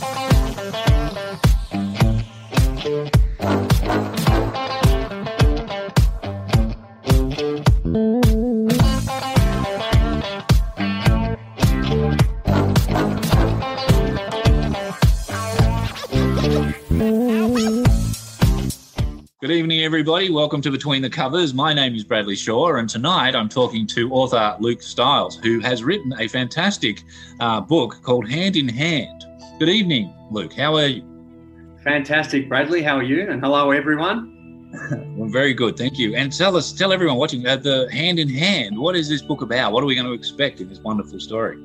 Good evening, everybody. Welcome to Between the Covers. My name is Bradley Shaw, and tonight I'm talking to author Luke Styles, who has written a fantastic uh, book called Hand in Hand. Good evening, Luke. How are you? Fantastic, Bradley. How are you? And hello, everyone. well, very good, thank you. And tell us, tell everyone watching, uh, the Hand in Hand. What is this book about? What are we going to expect in this wonderful story?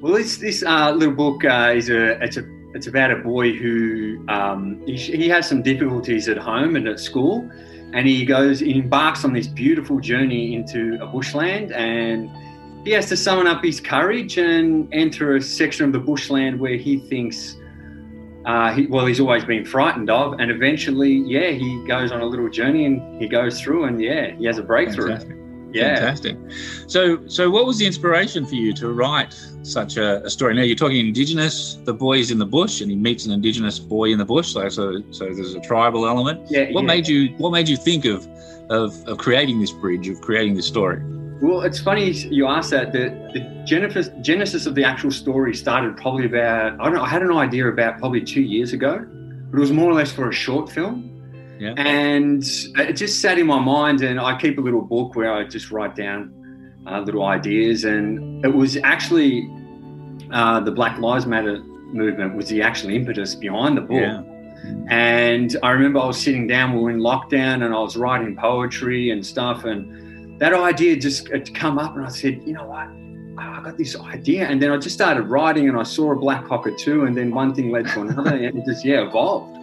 Well, this this uh, little book uh, is a it's a it's about a boy who um, he, he, has some difficulties at home and at school, and he goes he embarks on this beautiful journey into a bushland, and he has to summon up his courage and enter a section of the bushland where he thinks. Uh, he, well, he's always been frightened of, and eventually, yeah, he goes on a little journey and he goes through, and yeah, he has a breakthrough. Fantastic. Yeah. Fantastic. So, so what was the inspiration for you to write such a, a, story? Now you're talking Indigenous. The boy is in the bush, and he meets an Indigenous boy in the bush. So, so, so there's a tribal element. Yeah. What yeah. made you? What made you think of, of, of creating this bridge, of creating this story? Well, it's funny you asked that. The, the genesis, genesis of the actual story started probably about I don't know. I had an idea about probably two years ago, but it was more or less for a short film. Yeah. And it just sat in my mind, and I keep a little book where I just write down uh, little ideas. And it was actually uh, the Black Lives Matter movement was the actual impetus behind the book. Yeah. And I remember I was sitting down, we were in lockdown, and I was writing poetry and stuff. And that idea just had come up, and I said, you know what? I got this idea. And then I just started writing, and I saw a black cockatoo, and then one thing led to another, and it just, yeah, evolved.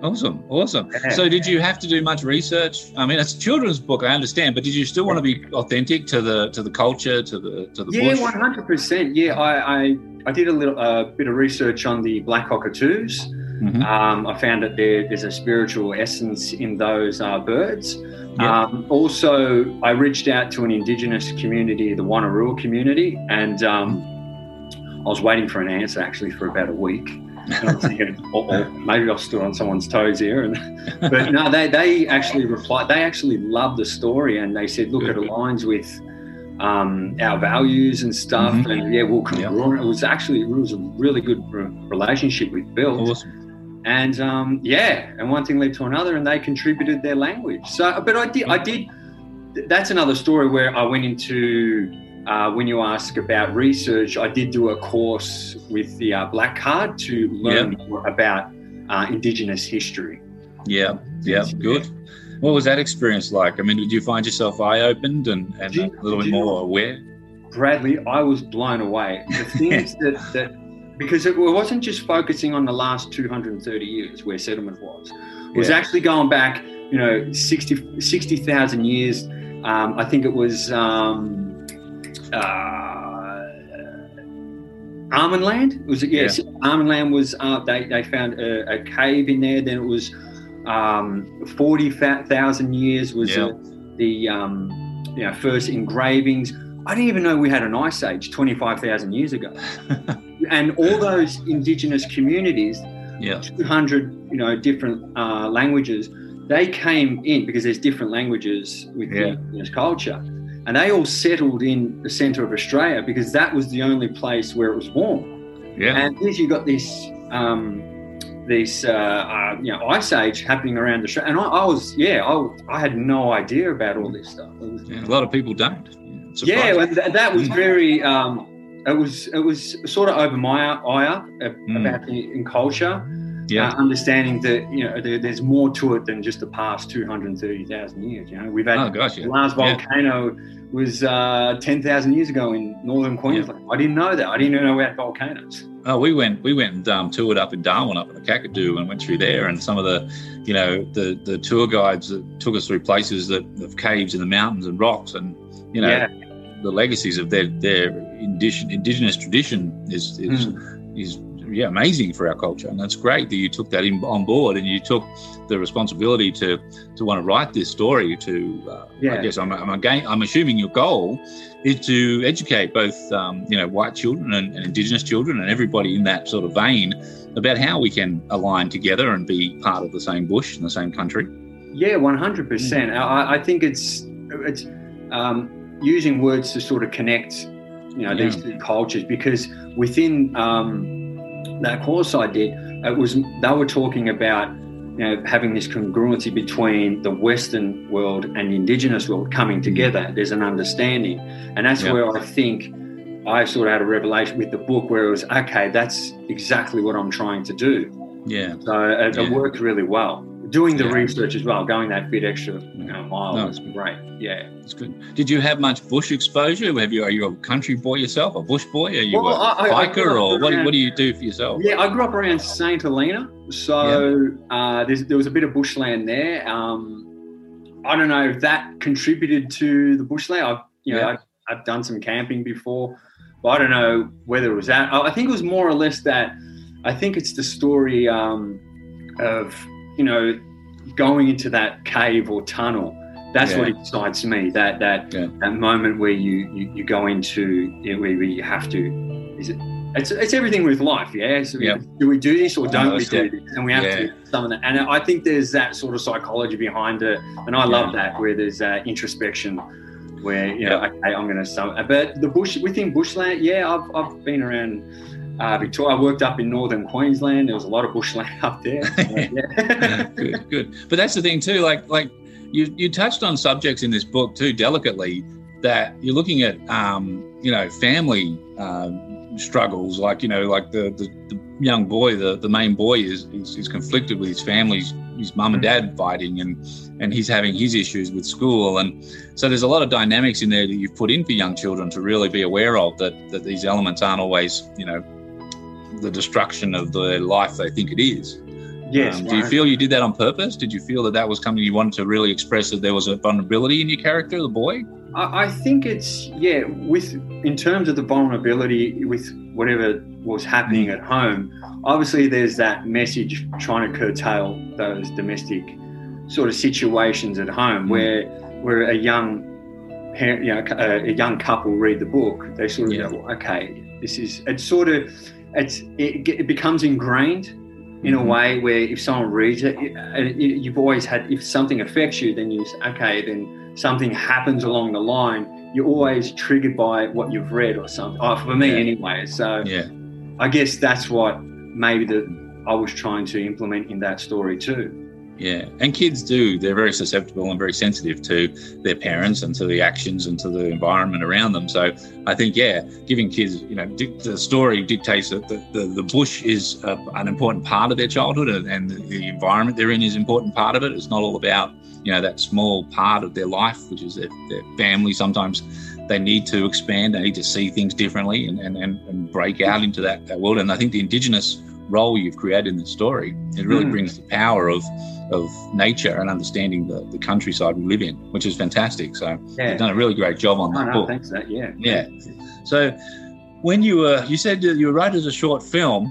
Awesome, awesome. Yeah. So, did you have to do much research? I mean, it's a children's book, I understand, but did you still want to be authentic to the to the culture, to the to the yeah, one hundred percent. Yeah, I, I I did a little uh, bit of research on the black cockatoos. Mm-hmm. Um, I found that there, there's a spiritual essence in those uh, birds. Yep. Um, also, I reached out to an indigenous community, the Wanneroo community, and um, I was waiting for an answer actually for about a week. And I'm thinking, oh, maybe I've stood on someone's toes here. And but no, they they actually replied. They actually loved the story, and they said, look, it aligns with um, our values and stuff. Mm-hmm. And yeah, we'll congruent. Yep. It was actually it was a really good relationship we built. Awesome. And um, yeah, and one thing led to another, and they contributed their language. So, but I did, I did. That's another story where I went into uh, when you ask about research, I did do a course with the uh, Black Card to learn yeah. more about uh, Indigenous history. Yeah, yeah, good. What was that experience like? I mean, did you find yourself eye opened and, and you, a little bit more aware? Bradley, I was blown away. The things that, that, because it wasn't just focusing on the last 230 years where settlement was, it was yeah. actually going back, you know, 60,000 60, years. Um, I think it was. Um, uh, Arnhem It was yes, yeah. Land was. Uh, they they found a, a, cave in there. Then it was um, forty thousand years was yeah. uh, the um, you know first engravings. I didn't even know we had an ice age twenty five thousand years ago, and all those indigenous communities, yeah, two hundred you know different uh, languages. They came in because there's different languages with Yeah. indigenous culture and they all settled in the centre of Australia because that was the only place where it was warm. Yeah. And as you got this um, this uh, uh, you know ice age happening around the Australia, and I, I was yeah I, I had no idea about all this stuff. Was, yeah, a lot of people don't. Yeah, well, th- that was very. Um, it was it was sort of over my eye up Mm. about the in culture. Yeah. Uh, understanding that you know there, there's more to it than just the past 230,000 years. You know, we've had Oh gosh, yeah. the last Yeah. volcano was uh, 10,000 years ago in northern Queensland. I didn't know that. I didn't even know we had volcanoes. Oh, we went we went and um, toured up in Darwin, up in the Kakadu, and went through there. And some of the, you know, the the tour guides that took us through places that of caves in the mountains and rocks, and you know, Yeah. The legacies of their their indigenous, indigenous tradition is is Hmm. is yeah amazing for our culture, and that's great that you took that in on board and you took the responsibility to to want to write this story. To uh, I guess I'm I'm again I'm assuming your goal is to educate both um, you know white children and, and indigenous children and everybody in that sort of vein about how we can align together and be part of the same bush in the same country. Yeah, one hundred percent. I, I think it's it's um, using words to sort of connect, you know, these two cultures because within um, that course I did, it was they were talking about you know having this congruency between the Western world and the Indigenous world coming together. There's an understanding, and that's Yeah. where I think. I sort of had a revelation with the book where it was okay. That's exactly what I'm trying to do. Yeah. So it, Yeah. it worked really well. Doing the Yeah. research as well, going that bit extra you know, mile No, was it's great. Yeah. it's good. Did you have much bush exposure? Have you are you a country boy yourself, a bush boy? Are you Well, a I- I- I biker, up or what? do- around- What do you do for yourself? Yeah, I grew up around St. Helena. So uh, there was a bit of bushland there. Um, I don't know if that contributed to the bushland. I've, you know, Yeah. I've, I've done some camping before, but I don't know whether it was that. I I think it was more or less that. I think it's the story um, of, you know, going into that cave or tunnel. That's what excites me. That that Yeah. that moment where you you, you go into where, you have to. Is it? It's, it's everything with life, yeah. So Yeah. do we do this or don't we do this? And we have Yeah. to some of that. And I think there's that sort of psychology behind it, and I love that where there's that introspection, where you know, okay, I'm going to sum. But the bush within bushland, yeah, I've I've been around. Uh, Victoria. I worked up in northern Queensland. There was a lot of bushland up there. Uh, yeah. good, good. But that's the thing too. Like, like you you touched on subjects in this book too delicately that you're looking at. Um, you know, family um, struggles. Like you know, like the, the the young boy, the the main boy is is, is conflicted with his family's his mum and dad fighting, and and he's having his issues with school, and so there's a lot of dynamics in there that you've put in for young children to really be aware of that that these elements aren't always you know the destruction of the life they think it is. yes. Um, do you feel you did that on purpose? Did you feel that that was something you wanted to really express that there was a vulnerability in your character, the boy? I, I think it's yeah. With in terms of the vulnerability with whatever was happening at home, obviously there's that message trying to curtail those domestic sort of situations at home Mm. where where a young parent, you know, a, a young couple read the book, they sort of Yeah. go, okay, this is it's sort of it's it, it becomes ingrained in a Mhm. way where if someone reads it, you've always had if something affects you, then you say, okay, then something happens along the line. You're always triggered by what you've read or something. Oh, for me, Yeah. anyway. So Yeah, I guess that's what maybe that I was trying to implement in that story too. Yeah. And kids do, they're very susceptible and very sensitive to their parents and to the actions and to the environment around them. So I think, yeah, giving kids, you know, dic- the story dictates that the, the, the bush is uh, an important part of their childhood and, and the, environment they're in is an important part of it. It's not all about, you know, that small part of their life, which is their, their family. Sometimes they need to expand, they need to see things differently and, and, and, and break out into that, that world. And I think the Indigenous role you've created in the story, it really Mm. brings the power of of nature and understanding the, the countryside we live in, which is fantastic. So Yeah. you've done a really great job on Oh, that no, book. thanks that. Yeah. Yeah. So when you were, you said you wrote as a short film.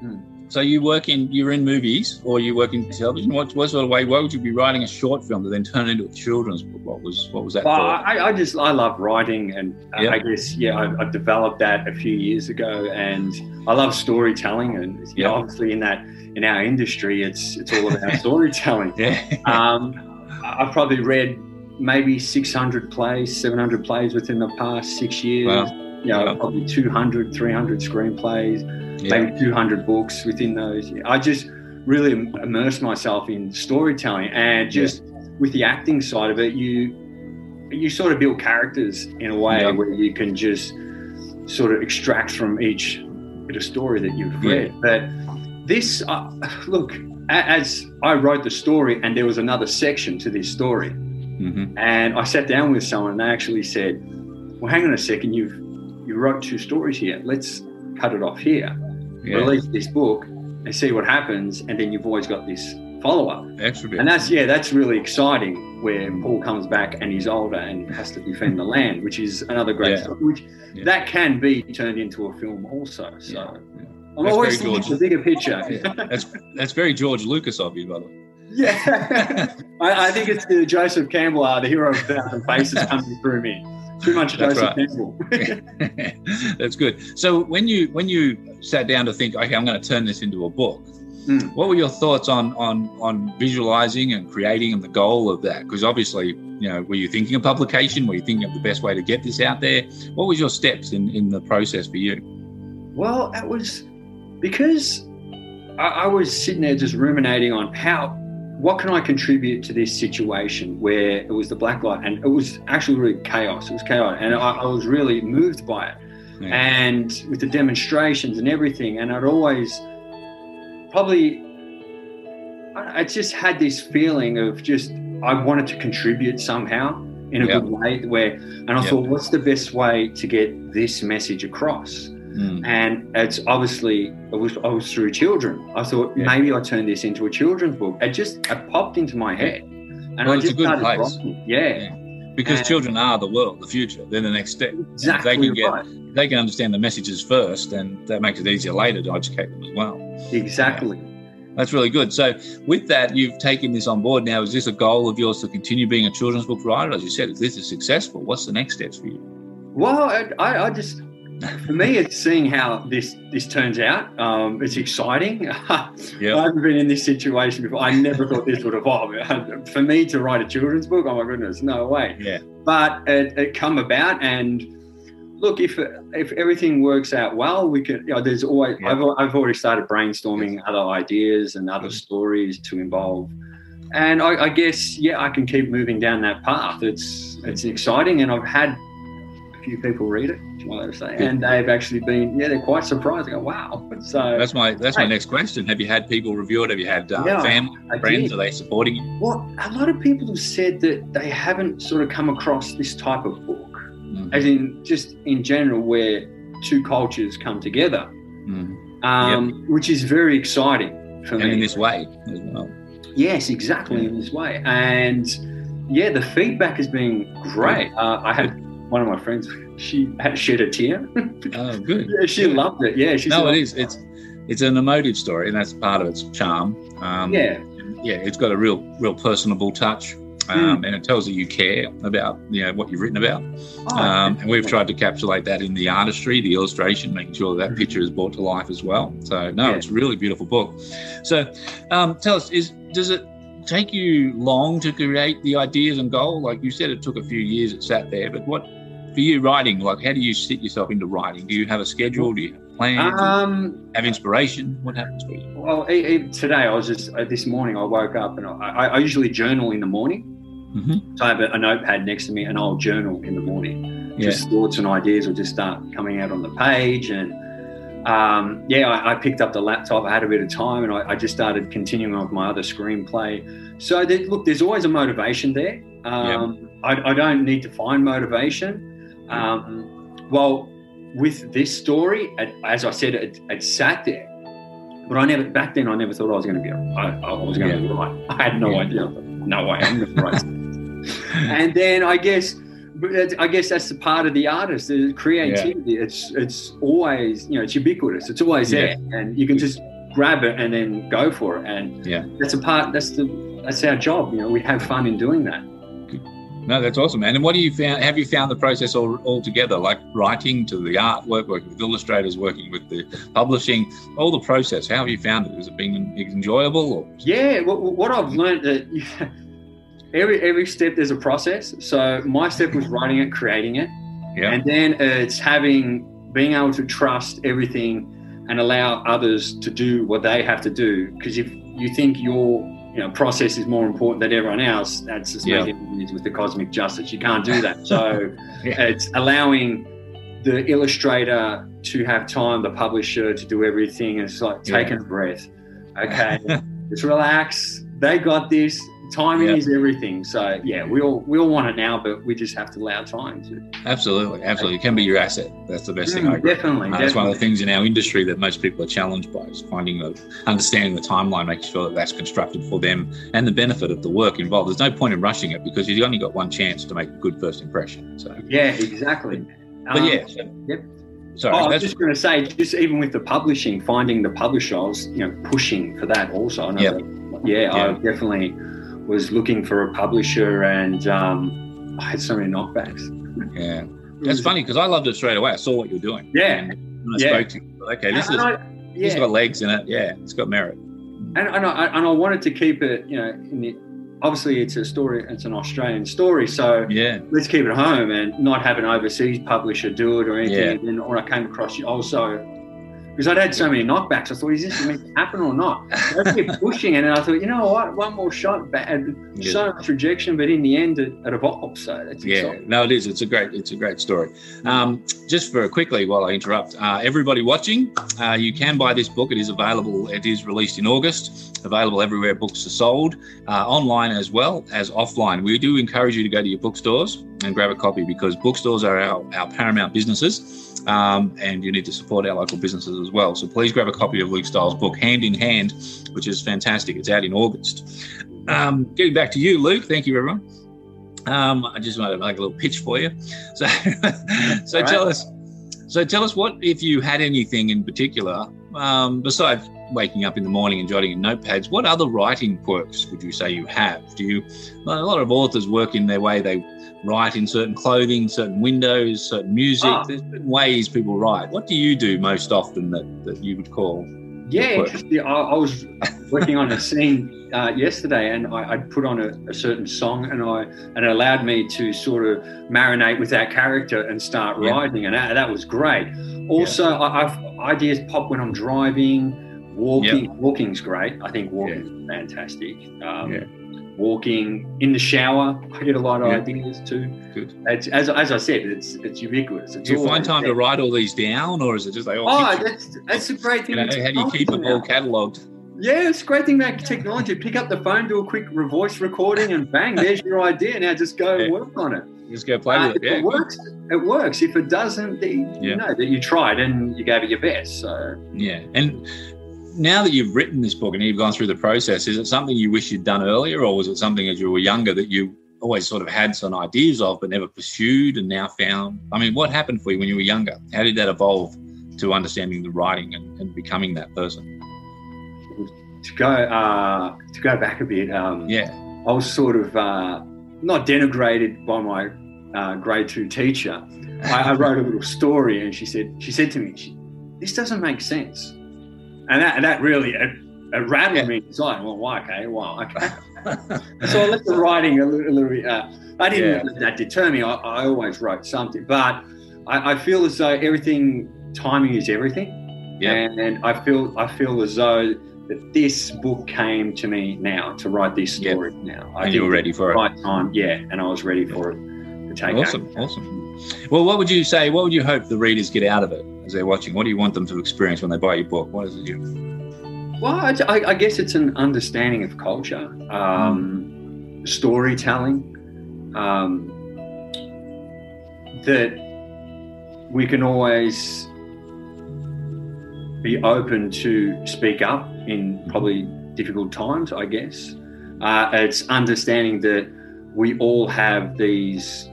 Hmm. So you work in, you're in movies or you work in television. What, what sort of way? Why would you be writing a short film to then turn into a children's book? What was, what was that Well, for? I, I just I love writing, and uh. I guess yeah, I, I developed that a few years ago, and I love storytelling, and you know, Yeah. obviously in that in our industry, it's it's all about storytelling. yeah. Um, I've probably read maybe 600 plays, 700 plays within the past six years. Wow. You know, Wow. probably 200, 300 screenplays, yeah. maybe 200 books within those. I just really im- immerse myself in storytelling and just with the acting side of it, you you sort of build characters in a way Yeah. where you can just sort of extract from each bit of story that you've Yeah. read. But this uh, look as I wrote the story, and there was another section to this story, mm-hmm. and I sat down with someone, and they actually said, "Well, hang on a second, you've you wrote two stories here. Let's cut it off here, yeah. release this book, and see what happens, and then you've always got this follow up. And that's yeah, that's really exciting where Paul comes back and he's older and has to defend the land, which is another great yeah. story. Which yeah. that can be turned into a film also. So yeah. I'm that's always looking the bigger picture. that's that's very George Lucas of you, by the way. Yeah, I, I, think it's the Joseph Campbell, uh, the hero of thousand faces, coming through me. Too much That's right. That's good. So when you when you sat down to think, okay, I'm going to turn this into a book, Mm. What were your thoughts on on on visualizing and creating and the goal of that? Because obviously, you know, were you thinking of publication? Were you thinking of the best way to get this out there? What was your steps in in the process for you? Well, it was because I, I was sitting there just ruminating on how what can I contribute to this situation where it was the black light and it was actually really chaos. It was chaos, and I, I was really moved by it. Yeah. And with the demonstrations and everything, and I'd always probably I just had this feeling of just I wanted to contribute somehow in a yep. good way where and I yep. thought what's the best way to get this message across mm. and it's obviously it was I was through children I thought yeah. maybe I turn this into a children's book it just it popped into my head and well, I just started writing yeah. yeah. because and children are the world the future they're the next step exactly they can get right. they can understand the messages first and that makes it easier later to educate them as well Exactly. Yeah. That's really good. So, with that, you've taken this on board now. Is this a goal of yours to continue being a children's book writer? As you said, if this is successful, what's the next steps for you? Well, I, I just, for me, it's seeing how this this turns out. Um, it's exciting. yep. I haven't been in this situation before. I never thought this would evolve. For me to write a children's book, oh my goodness, no way. Yeah. But it, it come about and look, if if everything works out well, we can. You know, there's always. Yeah. I've, I've already started brainstorming yes. other ideas and other mm-hmm. stories to involve, and I, I, guess yeah, I can keep moving down that path. It's it's exciting, and I've had a few people read it. And they've actually been yeah, they're quite surprised. I go, wow. So that's my that's my next question. Have you had people review it? Have you had uh, yeah, family, friends? Are they supporting you? Well, a lot of people have said that they haven't sort of come across this type of book mm. as in just in general, where two cultures come together, mm. um, yep. which is very exciting for and me. in this way as well. Yes, exactly yeah. in this way, and yeah, the feedback has been great. Uh, I had one of my friends; she shed a tear. oh, good. yeah, she good. loved it. Yeah, she. No, it is. It's it's an emotive story, and that's part of its charm. Um, yeah, yeah, it's got a real, real personable touch um, mm. and it tells that you care about you know what you've written about. Oh, um, and we've tried to encapsulate that in the artistry, the illustration, making sure that, that picture is brought to life as well. So no, yeah. it's a really beautiful book. So um, tell us, is does it take you long to create the ideas and goal? Like you said, it took a few years. It sat there, but what for you writing? Like, how do you sit yourself into writing? Do you have a schedule? Do you have plans? Um, have inspiration? What happens for you? Well, today I was just uh, this morning. I woke up and I, I usually journal in the morning. Mm-hmm. So I have a, a, notepad next to me and I'll journal in the morning. Yeah. Just thoughts and ideas will just start coming out on the page. And um, yeah, I, I, picked up the laptop. I had a bit of time and I, I just started continuing with my other screenplay. So there, look, there's always a motivation there. Um, I, I, don't need to find motivation. Um, well, with this story, as I said, it, it, sat there. But I never back then. I never thought I was going to be. I, I was going to yeah. write. I had no yeah. idea. No way. I'm write and then I guess I guess that's the part of the artist, the creativity. Yeah. It's it's always you know it's ubiquitous. It's always there, and you can just grab it and then go for it. And yeah, that's a part. That's the that's our job. You know, we have fun in doing that. No, that's awesome, man. And what do you found? Have you found the process all, all together, like writing to the artwork, working with illustrators, working with the publishing, all the process? How have you found it? Has it been enjoyable? Or? Yeah, what, what I've learned that every every step there's a process. So my step was writing it, creating it, yeah. and then it's having being able to trust everything and allow others to do what they have to do. Because if you think your you know process is more important than everyone else, that's just yeah. with the cosmic justice. You can't do that. So yeah. it's allowing the illustrator to have time, the publisher to do everything. It's like taking yeah. a breath Okay, just relax. They got this. Timing Yeah. is everything. So yeah, we all we all want it now, but we just have to allow time to. Absolutely, absolutely. It can be your asset. That's the best thing. I Mm, agree. definitely, Uh, that's one of the things in our industry that most people are challenged by is finding the understanding the timeline, making sure that that's constructed for them and the benefit of the work involved. There's no point in rushing it because you've only got one chance to make a good first impression. So, Yeah, exactly. but Um, yeah, so- yep. sorry, Oh, I was just going to say, just even with the publishing, finding the publisher, I was you know pushing for that also. I know Yep. that- yeah, I definitely was looking for a publisher, and um, I had so many knockbacks. yeah, that's funny because I loved it straight away. I saw what you're doing. Yeah. When I Yeah. spoke to you, okay, this And is I- it's yeah, got legs in it. Yeah, it's got merit. and, and, I, and I wanted to keep it, you know, in the, obviously it's a story, it's an Australian story, so Yeah, let's keep it home and not have an overseas publisher do it or anything. Yeah. And then when I came across you, also because I'd had so many knockbacks, I thought, is this meant to happen or not? So I kept pushing, and I thought, you know what, one more shot, bad, Yeah. so much rejection, but in the end, it, it evolved. So that's Yeah, exciting. no, it is. It's a great, it's a great story. Um, just for quickly, while I interrupt, uh, everybody watching, uh, you can buy this book. It is available. It is released in August. Available everywhere books are sold, uh, online as well as offline. We do encourage you to go to your bookstores and grab a copy because bookstores are our, our paramount businesses. Um, and you need to support our local businesses as well. So please grab a copy of Luke Styles' book, Hand in Hand, which is fantastic. It's out in August. Um, getting back to you, Luke. Thank you, everyone. Um, I just wanted to make a little pitch for you. So, so right. tell us. So tell us what if you had anything in particular um, besides waking up in the morning and jotting in notepads. What other writing quirks would you say you have? Do you? A lot of authors work in their way. They write in certain clothing, certain windows, certain music. Ah. There's certain ways people write. What do you do most often that, that you would call? Yeah, I, I was working on a scene uh, yesterday, and I, I put on a, a certain song, and I and it allowed me to sort of marinate with that character and start Yeah. writing, and that, that was great. Also, I, I've ideas pop when I'm driving, walking. Walking's great. I think walking is fantastic. Um, Yeah. Walking in the shower, I get a lot of Yeah. ideas too. Good. It's, as, as I said, it's it's ubiquitous. It's Do you find time to write all these down, or is it just like, oh, Oh, that's that's a great you thing. know, how do you keep them all catalogued? Yeah, it's a great thing about technology. Pick up the phone, do a quick voice recording, and bang, there's your idea. Now just go Yeah. work on it. Just go play Uh, with it. Yeah, it works, it works. If it doesn't, then Yeah. you know that you tried and you gave it your best. So Yeah. And now that you've written this book and you've gone through the process, is it something you wish you'd done earlier, or was it something as you were younger that you always sort of had some ideas of but never pursued and now found? I mean, what happened for you when you were younger? How did that evolve to understanding the writing and, and becoming that person? To go uh, to go back a bit, um, Yeah. I was sort of uh, not denigrated by my uh, grade two teacher. I, I wrote a little story, and she said she said to me, she, "This doesn't make sense," and that that really it, it rattled Yeah. me inside. Well, why? Okay, well, okay. so I left the writing a little, a little bit. Uh, I didn't Yeah. let that deter me. I, I always wrote something, but I, I feel as though everything timing is everything, Yeah. and, and I feel I feel as though that this book came to me now to write this story now. I And you were ready for it. right time, yeah, and I was ready for it to take Awesome. action. Awesome. Well, what would you say? What would you hope the readers get out of it as they're watching? What do you want them to experience when they buy your book? What is it you? Well, I, I- I guess it's an understanding of culture, um, storytelling, um, that we can always be open to speak up in probably difficult times, I guess. Uh, it's understanding that we all have these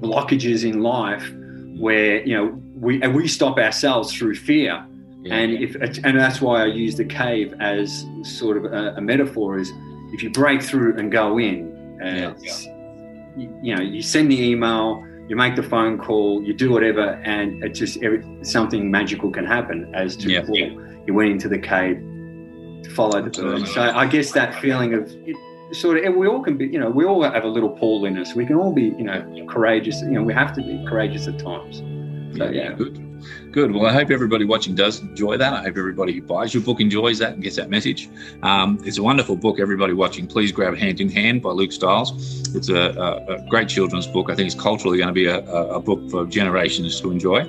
blockages in life where, you know, we, and we stop ourselves through fear Yeah. and if and that's why I use the cave as sort of a, a metaphor is if you break through and go in, and Yeah. You, you know, you send the email, you make the phone call, you do whatever, and it just every, something magical can happen. As to Yeah. Paul, he went into the cave to follow the bird. So I guess that feeling of it, sort of, we all can be, you know, we all have a little Paul in us. We can all be, you know, courageous. You know, we have to be courageous at times. So yeah. Good. Good. Well, I hope everybody watching does enjoy that. I hope everybody who buys your book enjoys that and gets that message. Um, it's a wonderful book. Everybody watching, please grab Hand in Hand by Luke Styles. It's a, a, a great children's book. I think it's culturally going to be a, a book for generations to enjoy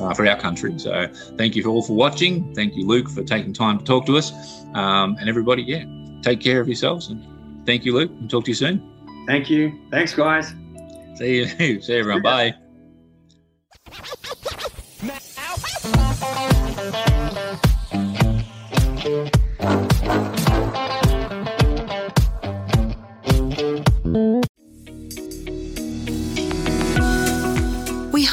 uh, for our country. So thank you all for watching. Thank you, Luke, for taking time to talk to us. Um, and everybody, yeah, take care of yourselves. And thank you, Luke, and talk to you soon. Thank you. Thanks, guys. See you. See everyone. Bye.